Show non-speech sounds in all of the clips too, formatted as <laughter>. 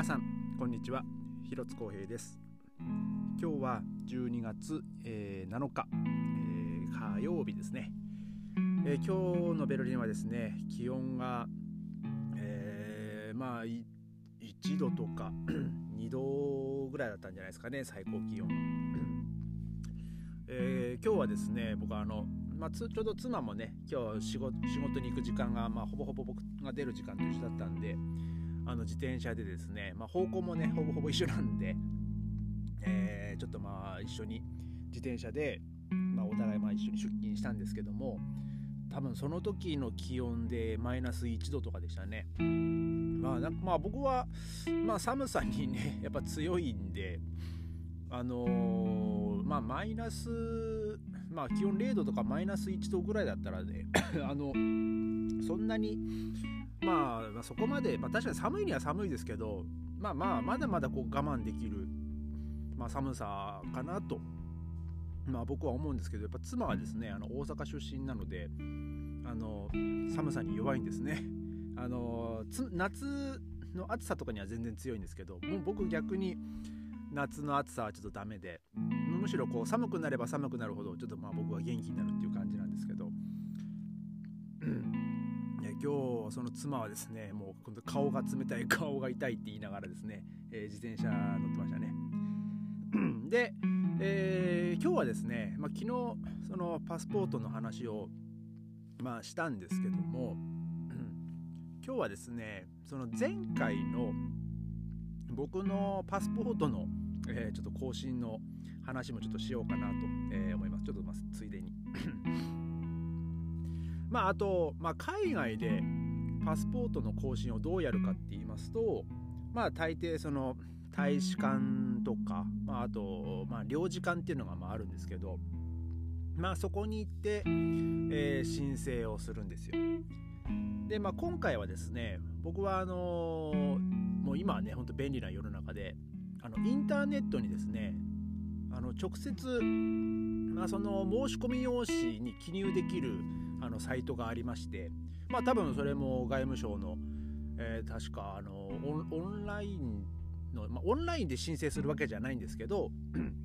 皆さんこんにちは。広津光平です。今日は12月、えー、7日、えー、火曜日ですね、えー、今日のベルリンはですね気温が、えー、まあ1度とか <clears throat> 2度ぐらいだったんじゃないですかね最高気温、えー、今日はですね僕はあのまあ、ちょうど妻もね今日仕事仕事に行く時間が、まあ、ほぼほぼ僕が出る時間と一緒だったんであの自転車でですね、まあ、方向もねほぼほぼ一緒なんで、えー、ちょっとまあ一緒に自転車で、まあ、お互いまあ一緒に出勤したんですけども多分その時の気温でマイナス1度とかでしたね。まあ、まあ僕は、まあ、寒さにね <laughs> やっぱ強いんであのー、まあマイナスまあ気温0度とかマイナス1度ぐらいだったらね <coughs> あのそんなにまあ、まあ、そこまで、まあ、確かに寒いには寒いですけど、まあまあ、まだまだこう我慢できる、まあ、寒さかなと、まあ、僕は思うんですけど、やっぱ妻はですね、あの大阪出身なので、あの寒さに弱いんですね。<laughs> あの夏の暑さとかには全然強いんですけど、もう僕逆に夏の暑さはちょっとダメで、むしろこう寒くなれば寒くなるほど、ちょっとまあ僕は元気になるっていう感じなんですけど、今日その妻はですねもう顔が冷たい <laughs> 顔が痛いって言いながらですね、えー、自転車乗ってましたね。<clears throat> で、えー、今日はですね、まあ、昨日そのパスポートの話をまあしたんですけども <clears throat> 今日はですねその前回の僕のパスポートの、えー、ちょっと更新の話もちょっとしようかなと、え、思います。ちょっとまあついでに。まあ、あと、まあ、海外でパスポートの更新をどうやるかって言いますと、まあ、大抵その大使館とか、まあ、あと、まあ、領事館っていうのがまああるんですけど、まあ、そこに行って、えー、申請をするんですよ。で、まあ、今回はですね僕はあのー、もう今はねほんと便利な世の中であのインターネットにですねあの直接、まあ、その申し込み用紙に記入できるあのサイトがありましてまあ多分それも外務省の、えー、確かあのオンラインの、まあ、オンラインで申請するわけじゃないんですけど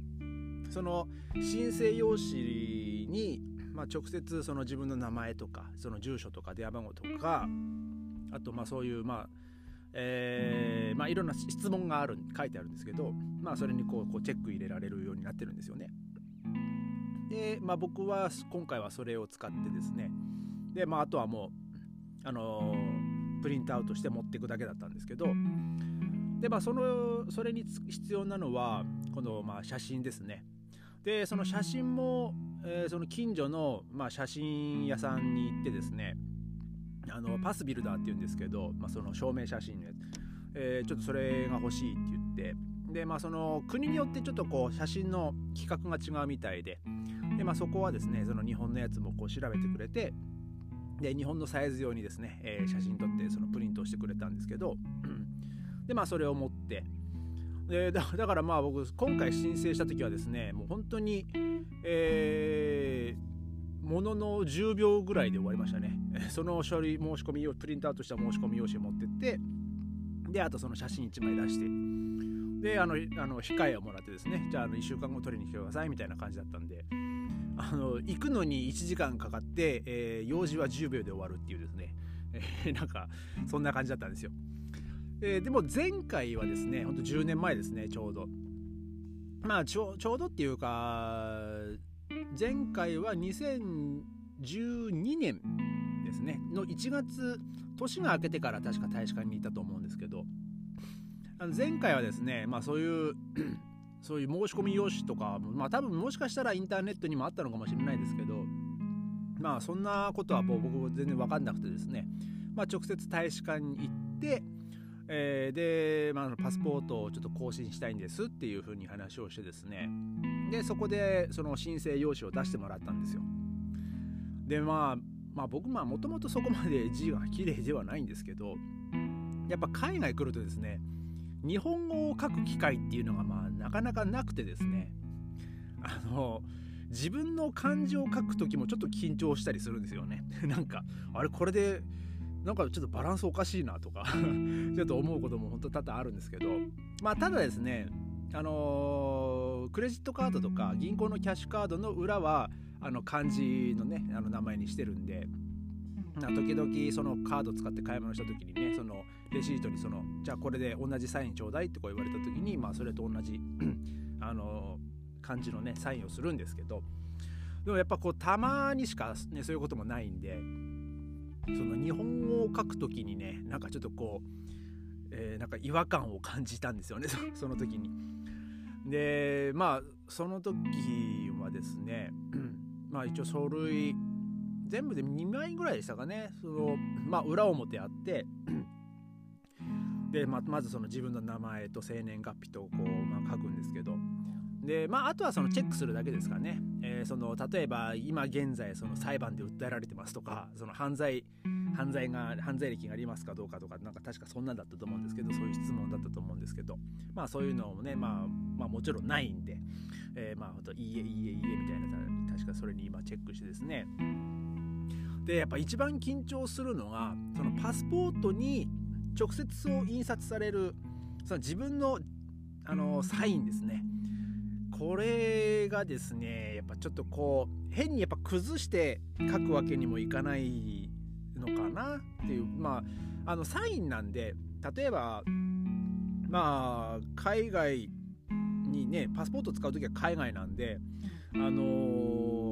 <clears throat> その申請用紙に、まあ、直接その自分の名前とかその住所とか電話番号とかあとまあそういうまあえー、まあいろんな質問がある書いてあるんですけどまあそれにこうこうチェック入れられるようになってるんですよね。で、まあ、僕は今回はそれを使ってですね。で、まあ、あとはもう、あのー、プリントアウトして持っていくだけだったんですけどで、まあ、そのそれに必要なのはこの、まあ、写真ですね。でその写真も、えー、その近所の、まあ、写真屋さんに行ってですねあのパスビルダーっていうんですけど、まあ、その証明写真のやつ、えー、ちょっとそれが欲しいって言って。でまあその国によってちょっとこう写真の規格が違うみたいで。で、まあ、そこはですねその日本のやつもこう調べてくれて。で日本のサイズ用にですね、えー、写真撮ってそのプリントをしてくれたんですけど。でまあそれを持って。でだからまあ僕今回申請した時はですねもう本当にえー、ものの10秒ぐらいで終わりましたね。<laughs> その処理申し込み用プリントアウトした申し込み用紙を持ってってであとその写真1枚出してであのあの控えをもらってですねじゃああの1週間後取りに来てくださいみたいな感じだったんであの行くのに1時間かかって、えー、用事は10秒で終わるっていうですね、<laughs> えー、なんかそんな感じだったんですよ、えー、でも前回はですねほんと10年前ですねちょうど。まあちょうどっていうか前回は2012年ですね。の1月年が明けてから確か大使館に行ったと思うんですけど。あの前回はですね、まあ、そういう <clears throat> そういう申し込み用紙とかまあ多分もしかしたらインターネットにもあったのかもしれないですけどまあそんなことはもう僕全然分かんなくてですね、まあ、直接大使館に行って、えー、で、まあ、パスポートをちょっと更新したいんですっていうふうに話をしてですね。でそこでその申請用紙を出してもらったんですよ。でまあまあ僕まあもともとそこまで <laughs> 字が綺麗ではないんですけどやっぱ海外来るとですね日本語を書く機会っていうのがまあなかなかなくてですね。あの自分の漢字を書く時もちょっと緊張したりするんですよね。<laughs> なんかあれこれでなんかちょっとバランスおかしいなとかちょっと思うことも本当多々あるんですけどまあただですねあのー、クレジットカードとか銀行のキャッシュカードの裏はあの漢字のねあの名前にしてるんで時々そのカード使って買い物した時にねそのレシートにそのじゃあこれで同じサインちょうだいってこう言われた時にまあそれと同じ <clears throat> あの漢字のねサインをするんですけどでもやっぱこうたまにしかねそういうこともないんでその日本語を書く時にねなんかちょっとこう、えー、なんか違和感を感じたんですよねその時に。でまあその時はですね <clears throat> まあ一応書類全部で2枚ぐらいでしたかね。そのまあ裏表あって <clears throat> で、まあ、まずその自分の名前と生年月日とこう、まあ、書くんですけど。で、まあ、あとはそのチェックするだけですかね、えー、その例えば今現在その裁判で訴えられてますとかその犯罪犯罪が犯罪歴がありますかどうかとかなんか確かそんなんだったと思うんですけどそういう質問だったと思うんですけどまあそういうのもね、まあ、まあもちろんないんで、えー、まあほんといいえいいえいいえみたいな確かそれに今チェックしてですね。でやっぱ一番緊張するのがそのパスポートに直接そう印刷されるその自分のあのサインですね。これがですねやっぱちょっとこう変にやっぱ崩して書くわけにもいかないのかなっていうまああのサインなんで例えばまあ海外にねパスポート使う時は海外なんであの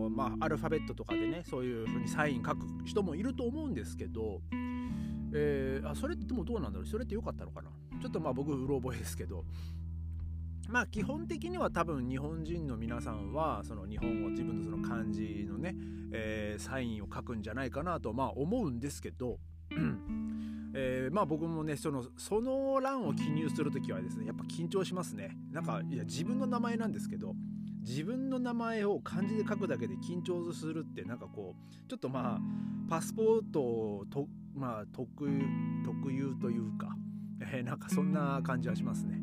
ー、まあアルファベットとかでねそういう風にサイン書く人もいると思うんですけどえー、あそれってもどうなんだろう？それって良かったのかな？ちょっとまあ僕うろ覚えですけど。まあ基本的には多分日本人の皆さんはその日本語自分のその漢字のね、えー、サインを書くんじゃないかなとまあ思うんですけどえー、まあ僕もねそのその欄を記入する時はですねやっぱ緊張しますねなんかいや自分の名前なんですけど自分の名前を漢字で書くだけで緊張するってなんかこうちょっとまあパスポートとまあ特特有というか、えー、なんかそんな感じはしますね。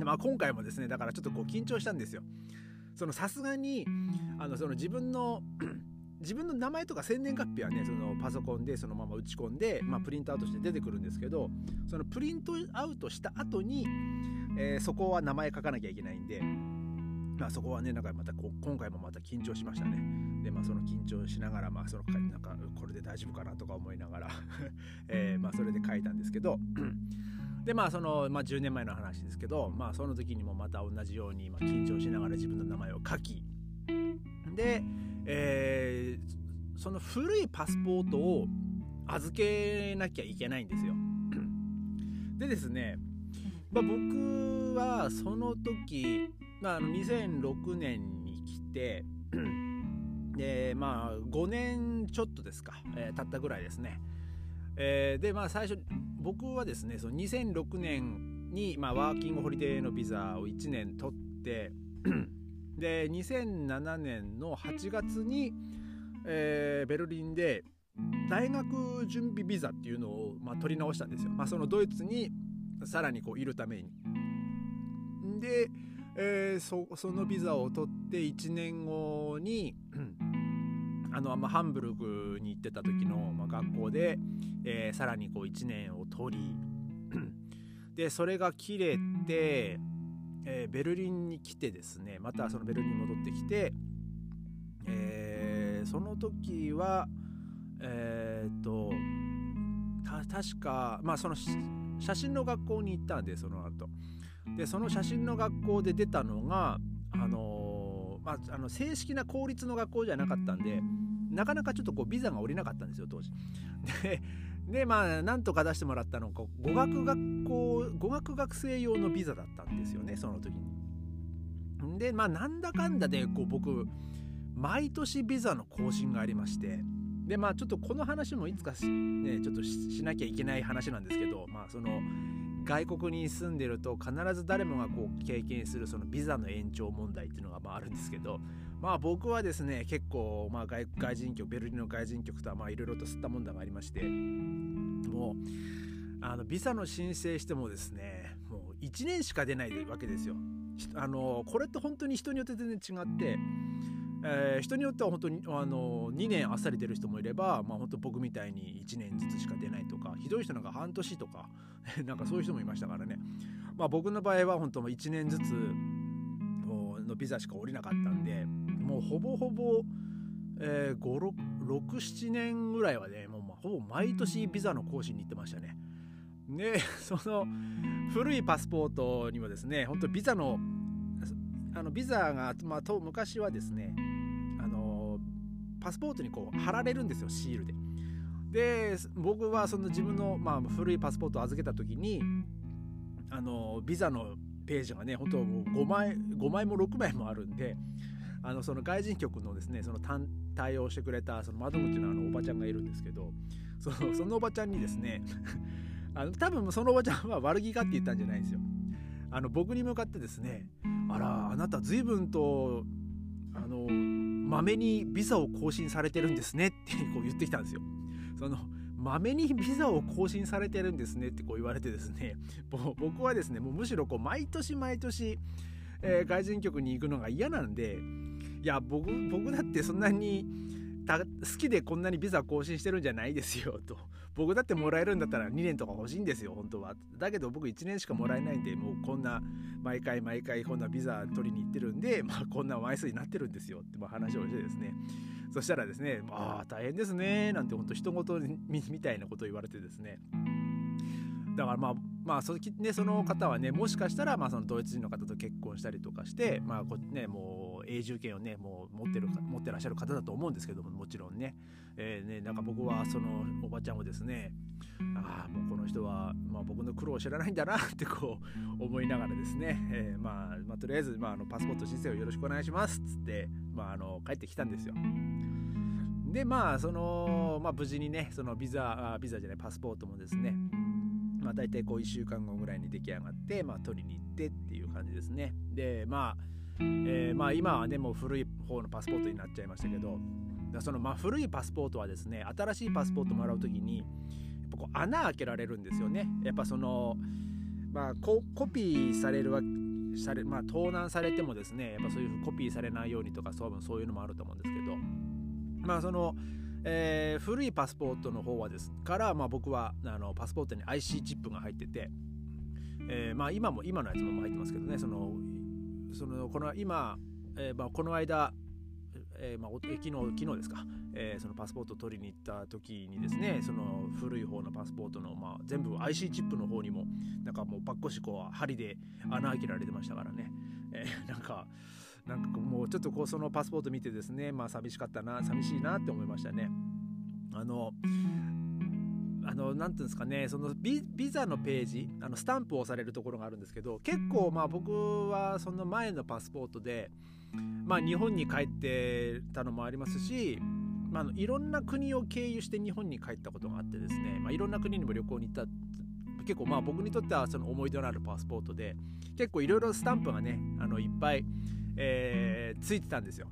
でまあ、今回もですねだからちょっとこう緊張したんですよ。そのさすがにあのその自分の <clears throat> 自分の名前とか生年月日はねそのパソコンでそのまま打ち込んで、まあ、プリントアウトして出てくるんですけどそのプリントアウトした後に、えー、そこは名前書かなきゃいけないんで、まあ、そこはねなんかまたこ今回もまた緊張しましたねでまあその緊張しながらまあそのなんかこれで大丈夫かなとか思いながら <laughs> えー、まあそれで書いたんですけどでまあその、まあ、10年前の話ですけど、まあ、その時にもまた同じように、まあ、緊張しながら自分の名前を書きで、えー、その古いパスポートを預けなきゃいけないんですよ。<clears throat> でですね、まあ、僕はその時、まあ、2006年に来て <clears throat> でまあ5年ちょっとですか、えー、経ったぐらいですね。えー、でまあ最初僕はですねその2006年に、まあ、ワーキングホリデーのビザを1年取って <clears throat> で2007年の8月に、えー、ベルリンで大学準備ビザっていうのを、まあ、取り直したんですよ、まあ、そのドイツにさらにこういるために。で、えー、そそのビザを取って1年後にあの、まあ、ハンブルグに行ってた時の、まあ、学校で、えー、さらにこう1年を取り <clears throat> でそれが切れて、えー、ベルリンに来てですねまたそのベルリンに戻ってきて、えー、その時はえー、っと確かまあその写真の学校に行ったんでその後。でその写真の学校で出たのがあのまあ、あの正式な公立の学校じゃなかったんでなかなかちょっとこうビザが下りなかったんですよ当時。ででまあなんとか出してもらったのが語学学校語学学生用のビザだったんですよねその時に。でまあなんだかんだでこう僕毎年ビザの更新がありましてでまあちょっとこの話もいつかねちょっとしなきゃいけない話なんですけどまあその外国に住んでると必ず誰もがこう経験するそのビザの延長問題っていうのがまああるんですけどまあ僕はですね結構まあ外外人局ベルリンの外人局とはいろいろと吸った問題がありましてもうあのビザの申請してもですねもう1年しか出ないわけですよ。あのこれって本当に人によって全然違ってえー、人によっては本当にあの2年あっさり出る人もいれば、まあ、本当僕みたいに1年ずつしか出ないとかひどい人なんか半年とか <laughs> なんかそういう人もいましたからね、まあ、僕の場合は本当1年ずつのビザしか降りなかったんでもうほぼほぼ、えー、67年ぐらいはねもうほぼ毎年ビザの更新に行ってましたね。で <laughs> その古いパスポートにもですね本当ビザのあのビザが、まあ、と昔はですねパスポートにこう貼られるんですよシールで。で僕はその自分の、まあ、古いパスポートを預けた時にあのビザのページがね本当5枚5枚も6枚もあるんであのその外人局のですねその対応してくれたその窓口のあのおばちゃんがいるんですけどそのそのおばちゃんにですね <laughs> あの多分そのおばちゃんは悪気がって言ったんじゃないんですよ。あの僕に向かってですね「あらあなた随分とあのまめにビザを更新されてるんですね」ってこう言ってきたんですよ。そのまめにビザを更新されてるんですねってこう言われてですね <laughs> 僕はですねもうむしろこう毎年毎年、えー、外人局に行くのが嫌なんでいや僕僕だってそんなに好きでこんなにビザ更新してるんじゃないですよと僕だってもらえるんだったら2年とか欲しいんですよ本当はだけど僕1年しかもらえないんでもうこんな毎回毎回こんなビザ取りにってるんで、まあ、こんな枚数になってるんですよってま話をしてですね。そしたらですね「ああ大変ですね」なんて本当人事みたいなことを言われてですね。だからまあまあそ,、ね、その方はねもしかしたらまあそのドイツ人の方と結婚したりとかしてまあこねもう永住権をねもう持ってる持ってらっしゃる方だと思うんですけどももちろんね,、えーね、なんか僕はそのおばちゃんをですねああもうこの人は、まあ、僕の苦労を知らないんだなってこう思いながらですね、えー、まあ、まあ、とりあえず、まあ、あのパスポート申請をよろしくお願いしますっつって、まあ、あの帰ってきたんですよ。でまあその、まあ、無事にねそのビザビザじゃないパスポートもですねまあ、大体こう1週間後ぐらいに出来上がって、まあ、取りに行ってっていう感じですね。で、まあ、えー、まあ今はね、もう古い方のパスポートになっちゃいましたけど、そのまあ古いパスポートはですね、新しいパスポートもらう時に、やっぱこう穴開けられるんですよね。やっぱその、まあコピーされるわされまあ、盗難されてもですねやっぱそういうコピーされないようにとか多分そういうのもあると思うんですけどまあそのえー、古いパスポートの方はですから、まあ、僕はあのパスポートに IC チップが入ってて、えー、まあ、今も今のやつも入ってますけどねそのそのこの今、えー、まあ、この間、えまあ、昨日昨日ですか、えそのパスポートを取りに行った時にですねその古い方のパスポートの、まあ、全部 IC チップの方にもなんかもうパッコシこう針で穴開けられてましたからね、えなんかなんかもうちょっとこうそのパスポート見てですねまあ寂しかったな寂しいなって思いましたね。あのあのなんていうんですかねそのビザのページあのスタンプを押されるところがあるんですけど結構まあ僕はその前のパスポートでまあ日本に帰ってたのもありますしまあ、いろんな国を経由して日本に帰ったことがあってですね、まあ、いろんな国にも旅行に行った結構まあ僕にとってはその思い出のあるパスポートで結構いろいろスタンプがねあのいっぱいえー、ついてたんですよ。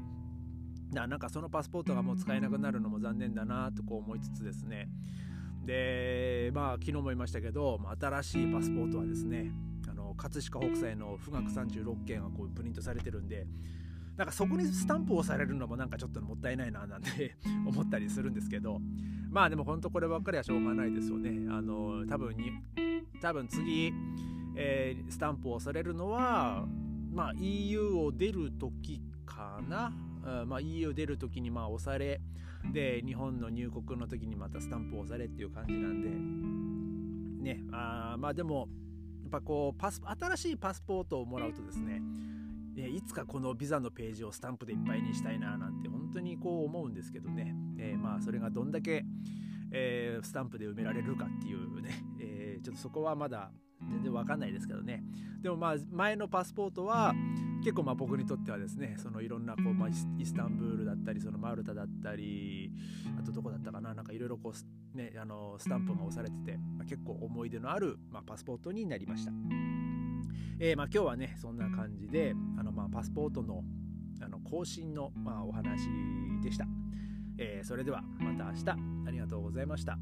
だなんかそのパスポートがもう使えなくなるのも残念だなとこう思いつつですねでまあ昨日も言いましたけど新しいパスポートはですねあの葛飾北斎の富岳36件がこうプリントされてるんでなんかそこにスタンプを押されるのもなんかちょっともったいないななんて <laughs> 思ったりするんですけどまあでも本当こればっかりはしょうがないですよね。あの多分に多分次、えー、スタンプを押されるのはまあ、EU を出る時かな、まあ、EU 出る時にまあ押されで日本の入国の時にまたスタンプを押されっていう感じなんで。ねあまあでもやっぱこうパス新しいパスポートをもらうとですねいつかこのビザのページをスタンプでいっぱいにしたいななんて本当にこう思うんですけどね、えー、まあそれがどんだけ、えー、スタンプで埋められるかっていうね、えー、ちょっとそこはまだ全然わかんないですけどね。でもまあ前のパスポートは結構まあ僕にとってはですねそのいろんなこう、まあ、イスタンブールだったりそのマルタだったりあとどこだったかななんかいろいろこう、ね、あのスタンプが押されてて、まあ、結構思い出のある、まあ、パスポートになりました、えー、まあ今日はねそんな感じであのまあパスポートのあの更新のまあお話でした、えー、それではまた明日。ありがとうございました。